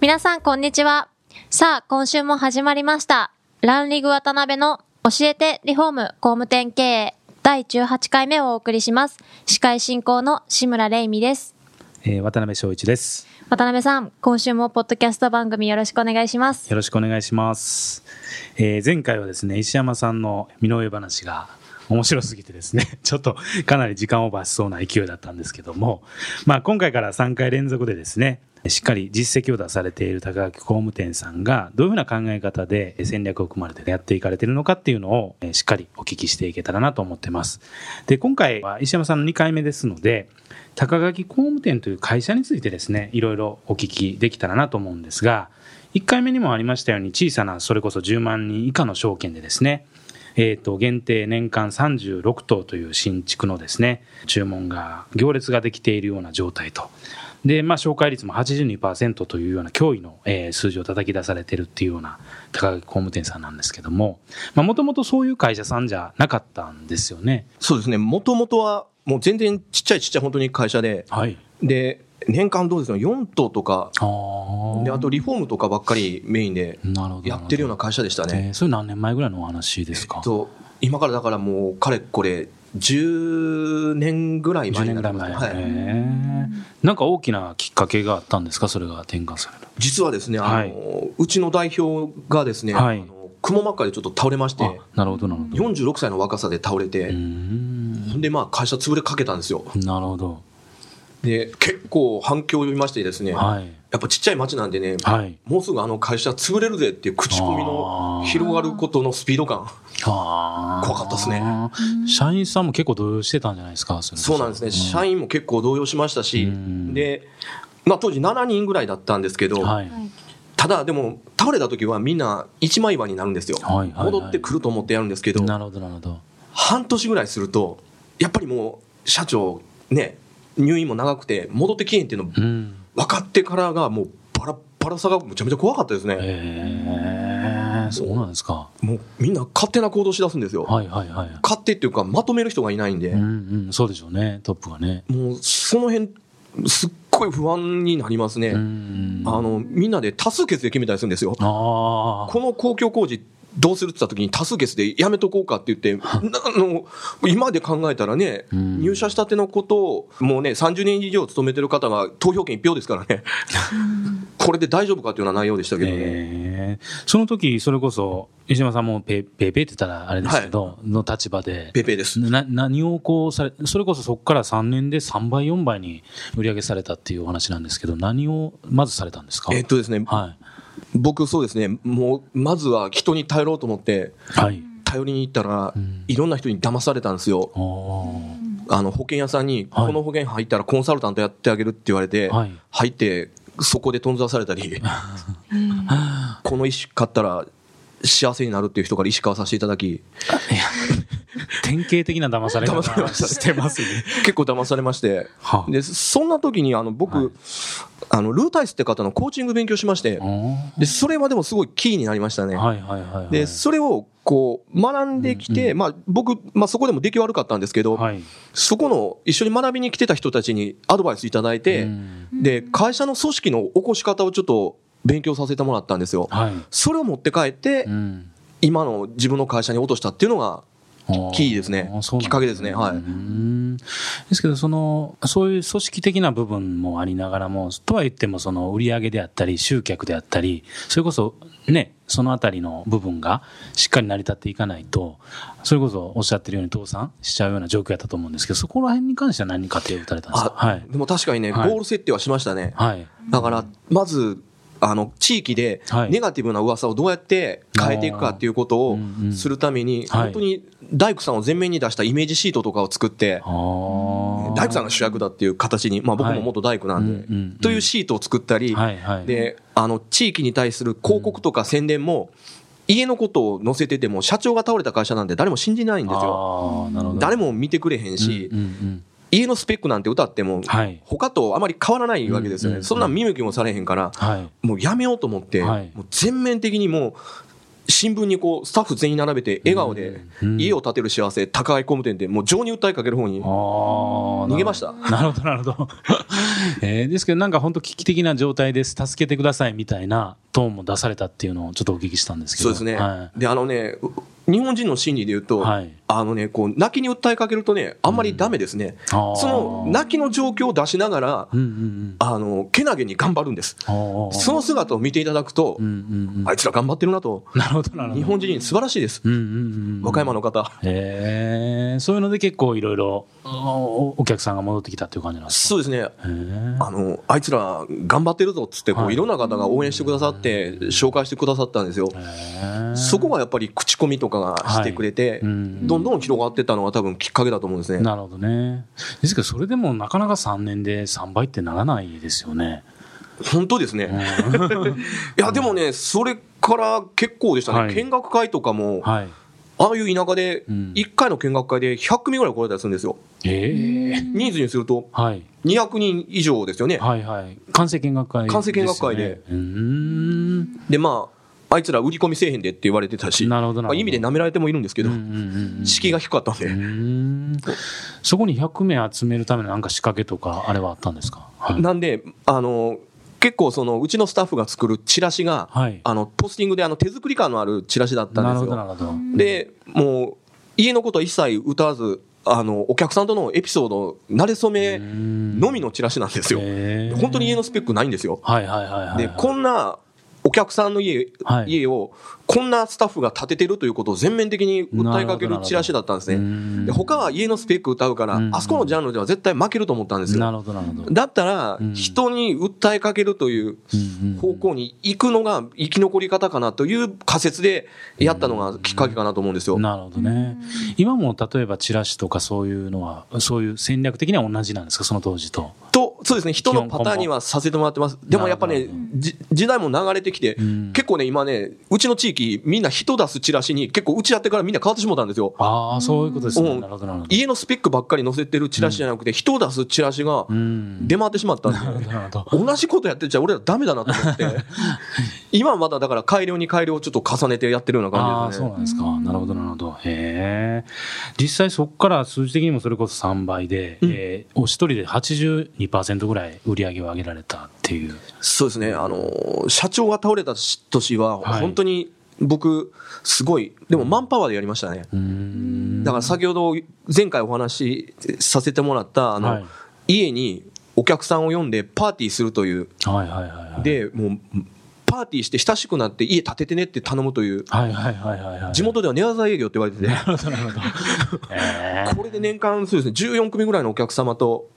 皆さんこんにちは。さあ今週も始まりました。ランリグ渡辺の教えてリフォーム工務店経営第18回目をお送りします。司会進行の志村玲美です。えー、渡辺翔一です。渡辺さん今週もポッドキャスト番組よろしくお願いします。よろしくお願いします。えー、前回はですね、石山さんの身の上話が面白すぎてですね、ちょっとかなり時間オーバーしそうな勢いだったんですけども、まあ今回から3回連続でですね、しっかり実績を出されている高垣工務店さんがどういうふうな考え方で戦略を組まれてやっていかれているのかっていうのをしっかりお聞きしていけたらなと思ってます。で、今回は石山さんの2回目ですので、高垣工務店という会社についてですね、いろいろお聞きできたらなと思うんですが、1回目にもありましたように小さなそれこそ10万人以下の証券でですね、えっ、と、限定年間36棟という新築のですね、注文が、行列ができているような状態と。で、まあ、紹介率も82%というような驚異の、えー数字を叩き出されているっていうような高垣工務店さんなんですけども、まあ、もともとそういう会社さんじゃなかったんですよね。そうですね、もともとは、もう全然ちっちゃいちっちゃい本当に会社で、はい。で、年間どうですか、4棟とか、ああ。であとリフォームとかばっかりメインでなるほど。やってるような会社でしたね。えーそれ何年前ぐらいのお話ですか、と今からだからもう、かれこれ、10年ぐらい前10年になりますね、はい、なんか大きなきっかけがあったんですか？それが転換される。実はですね、あのはい、うちの代表がですね、はい。あのくも膜下でちょっと倒れまして、あなるほどなるほど。46歳の若さで倒れてで、まあ、会社潰れかけたんですよ。なるほど。で、結構反響を呼びましてですね、はい。やっぱちっちゃい町なんでね、はい。もうすぐあの会社潰れるぜっていう口コミの広がることのスピード感。あー。怖かったですね。社員さんも結構動揺してたんじゃないですか？そうなんですね。社員員も結構動揺しましたし。うん、で、まあ当時7人ぐらいだったんですけど、はい。ただでも倒れた時はみんな一枚岩になるんですよ。はいはいはい。戻ってくると思ってやるんですけど、なるほどなるほど。半年ぐらいすると、やっぱりもう社長ね、入院も長くて戻ってきへんっていうのうん。分かってからがもうバラッバラさがむちゃめちゃ怖かったですね。えー、そうなんですか。もうみんな勝手な行動しだすんですよ。はいはいはい勝手っていうかまとめる人がいないんで、うんうんそうでしょうね。トップがね。もうその辺すっごい不安になりますね。うんあのみんなで多数決で決めたりするんですよ。ああこの公共工事どうするって言った時に多数決でやめとこうかって言って、なあの今で考えたらね、うん。入社したてのことを、もうね、30年以上勤めてる方が投票権1票ですからね、これで大丈夫かっていうような内容でしたけどね。えーその時それこそ石島さんもペペーペーって言ったらあれですけど、の立場でペーペーです。な何をこうされそれこそそこから3年で3倍4倍に売り上げされたっていうお話なんですけど何をまずされたんですか？えっとですね、はい僕そうですね、もう、まずは人に頼ろうと思って、はい。頼りに行ったらうん、いろんな人に騙されたんですよ。あの、保険屋さんに、はい。この保険入ったらコンサルタントやってあげるって言われて、はい。入って、そこで頓挫されたり、この石買ったら幸せになるっていう人から石買わさせていただき、典型的な騙され方してますね。結構騙されまして、はあ。で、そんな時にあの、僕、はい。あの、ルータイスって方のコーチング勉強しまして、おで、それはでもすごいキーになりましたね。ーはいはいはいはい。で、それをこう、学んできて、まあ僕、まあそこでも出来悪かったんですけど、はい。そこの一緒に学びに来てた人たちにアドバイスいただいて、うん。で、会社の組織の起こし方をちょっと勉強させてもらったんですよ。はい。それを持って帰って、うん。今の自分の会社に落としたっていうのが、キーですね。きっかけですね。はい。ですけど、その、そういう組織的な部分もありながらも、とは言っても、その売り上げであったり、集客であったり、それこそね、そのあたりの部分がしっかり成り立っていかないと、それこそおっしゃってるように倒産しちゃうような状況やったと思うんですけど、そこら辺に関しては何か手を打たれたんですか？あ、はい。でも確かにね、はい。ゴール設定はしましたね。はい。だから、まず、あの、地域ではい。ネガティブな噂をどうやって変えていくかっていうことをするために、はい。本当に大工さんを前面に出したイメージシートとかを作って、大工さんが主役だっていう形に、まあ僕も元大工なんで、というシートを作ったり。で、あの、地域に対する広告とか宣伝も、家のことを載せてても、社長が倒れた会社なんで誰も信じないんですよ。誰も見てくれへんし、家のスペックなんて歌っても、はい他とあまり変わらないわけですよね。そんなん見向きもされへんから、はい。もうやめようと思って、はいもう全面的にもう、新聞にこう、スタッフ全員並べて、笑顔でうん、家を建てる幸せ、高い工務店で、もう情に訴えかける方に。逃げましたなるほど、なるほど。えーですけど、なんか本当危機的な状態です、助けてくださいみたいなトーンも出されたっていうのをちょっとお聞きしたんですけど。そうですね。はで、あのね、日本人の心理で言うと、はいあのね、こう、泣きに訴えかけるとね、あんまりダメですね。あーその、泣きの状況を出しながら、い。うんうんうん。あの、けなげに頑張るんです。その姿を見ていただくと、うんうんうん。あいつら頑張ってるなと、なるほど、なるほど。日本人素晴らしいです。うんうんうん。和歌山の方。へえそういうので結構いろいろおお客さんが戻ってきたっていう感じなんですか？そうですね。あの、あいつら頑張ってるぞっつって、こう、はいいろんな方が応援してくださって、紹介してくださったんですよ。そこがやっぱり口コミとかがしてくれて、はいうんどんどん広がってったのが多分きっかけだと思うんですね。なるほどね。ですけど、それでもなかなか3年で3倍ってならないですよね。本当ですね。いや、でもね、それから結構でしたね。はい見学会とかも、はい。ああいう田舎でうん、1回の見学会で100組ぐらい来られたりするんですよ。ええ人数にするとはい。200人以上ですよね。はいはい。完成見学会、完成見学会で。で、まあ、あいつら売り込みせえへんでって言われてたし、なるほどまあ、意味で舐められてもいるんですけど、敷居が低かったんで、んそこに100名集めるためのなんか仕掛けとか、あれはあったんですか？はい。なんで、あの、結構その、うちのスタッフが作るチラシが、はいあの、ポスティングであの、手作り感のあるチラシだったんですなるほど、なよ。るほど。で、もう、家のことは一切歌わず、あの、お客さんとのエピソード、慣れ初めのみのチラシなんですよ。本当に家のスペックないんですよ。はいはいはいはい。で、こんな、お客さんの家、はい家を、こんなスタッフが建ててるということを全面的に訴えかけるチラシだったんですね。んで、他は家のスペック歌うから、うんあそこのジャンルでは絶対負けると思ったんですよ。なるほど、なるほど。だったらうん、人に訴えかけるという方向に行くのが生き残り方かなという仮説でやったのがきっかけかなと思うんですよ。なるほどね。今も例えばチラシとかそういうのは、そういう戦略的には同じなんですか、その当時と。と、そうですね、人のパターンにはさせてもらってます。でもやっぱね時代も流れてきてうん、結構ね、今ね、うちの地域、みんな人出すチラシに結構打ち合ってからみんな変わってしまったんですよ。ああ、そういうことですね。うんなるほど、なるほど。家のスペックばっかり載せてるチラシじゃなくて、人を出すチラシがうん。出回ってしまったんで。なるほど、なるほど。同じことやってちゃ俺らダメだなと思って、今はまだだから改良に改良をちょっと重ねてやってるようなああ、感じですね。そうなんですか。なるほど、なるほど。へえ。実際そこから数字的にもそれこそ3倍で、うんえーお一人で82%ぐらい売り上げを上げられたっていう。そうですね、あの、社長が倒れた年は、はい本当に僕、すごい、でもマンパワーでやりましたね。だから先ほど、前回お話しさせてもらった、あの、はい。家にお客さんを呼んでパーティーするという、はいはいはいはい。、で、もう、パーティーして親しくなって家建ててねって頼むという、はいはいはいはいはい。地元では寝技営業って言われてて、これで年間そうですね、14組ぐらいのお客様と、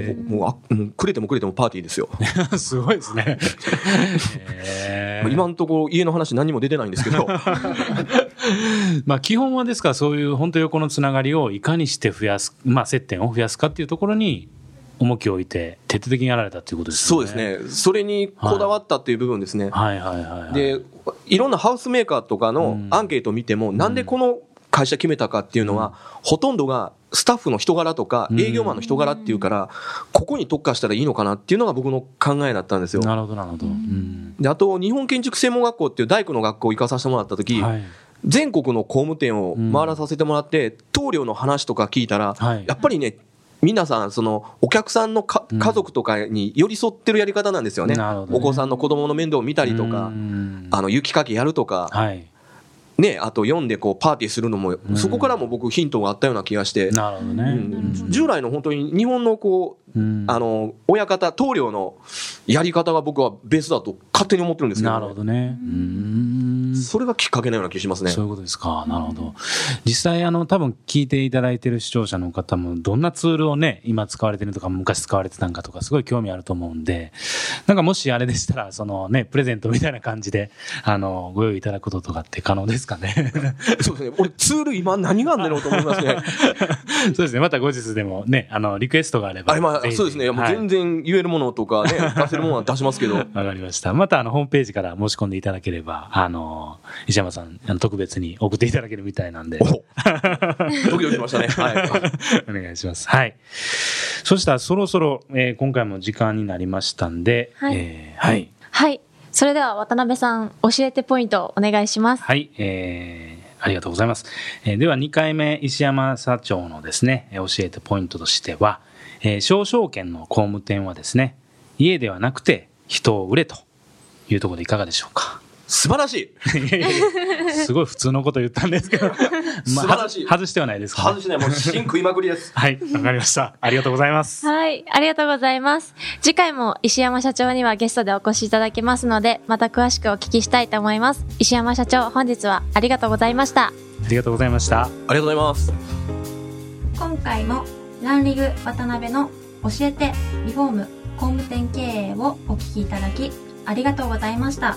もう、もうあもうくれてもくれてもパーティーですよ。え。すごいですね。へえ。今のところ家の話何にも出てないんですけど、まあ基本はですからそういう本当横のつながりをいかにして増やす、まあ接点を増やすかっていうところに重きを置いて徹底的にやられたっていうことですよね。そうです。ね、それにこだわったっていう部分ですね。はいはいはいはい。で、いろんなハウスメーカーとかのうんアンケートを見ても、なんでこの会社決めたかっていうのは、ほとんどがスタッフの人柄とかうん営業マンの人柄っていうから、ここに特化したらいいのかなっていうのが僕の考えだったんですよ。なるほどなるほど。うん。で、あと、日本建築専門学校っていう大工の学校を行かさせてもらった時、はい。全国の工務店を回らさせてもらって、棟梁の話とか聞いたら、はいやっぱりね、皆さん、その、お客さんのかうん家族とかに寄り添ってるやり方なんですよね。なるほどねお子さんの子供の面倒を見たりとかう、んあの、雪かきやるとか、はい。ね、あと読んでこうパーティーするのも、んそこからも僕ヒントがあったような気がして、なるほどね。うん従来の本当に日本のこう、うんあの、親方、棟梁のやり方が僕はベースだと勝手に思ってるんですけど、なるほどね。うん。それがきっかけのような気しますね。そういうことですか。なるほど。実際、あの、多分聞いていただいている視聴者の方も、どんなツールをね、今使われてるとか、昔使われてたんかとか、すごい興味あると思うんで、なんかもしあれでしたら、そのね、プレゼントみたいな感じで、あの、ご用意いただくこととかって可能ですかね。そうですね。俺、ツール今何があんだろうと思いますね。そうですね。また後日でもね、あの、リクエストがあれば。あれ、まあ、そうですね。もうはい全然言えるものとかね、出せるものは出しますけど。わかりました。また、あの、ホームページから申し込んでいただければ、あの、石山さん、あの特別に送っていただけるみたいなんで。おドキドキしましたね。はい。お願いします。はい。そしたら、そろそろ、えー今回も時間になりましたんで、はいえーはい。はい。それでは渡辺さん、教えてポイントをお願いします。はい、えー、ありがとうございます。えーでは、2回目、石山社長のですね、えー教えてポイントとしては、えー商証券の工務店はですね、家ではなくて人を売れというところでいかがでしょうか。素晴らしい。いやいやいやすごい普通のこと言ったんですけど、ま素晴らしい外してはないですか、外してない。もう、芯食いまくりです。はい、わかりました。ありがとうございます。はい。ありがとうございます。次回も石山社長にはゲストでお越しいただきますので、また詳しくお聞きしたいと思います。石山社長、本日はありがとうございました。ありがとうございました。ありがとうございます。今回もランリグ渡辺の教えてリフォーム工務店経営をお聞きいただきありがとうございました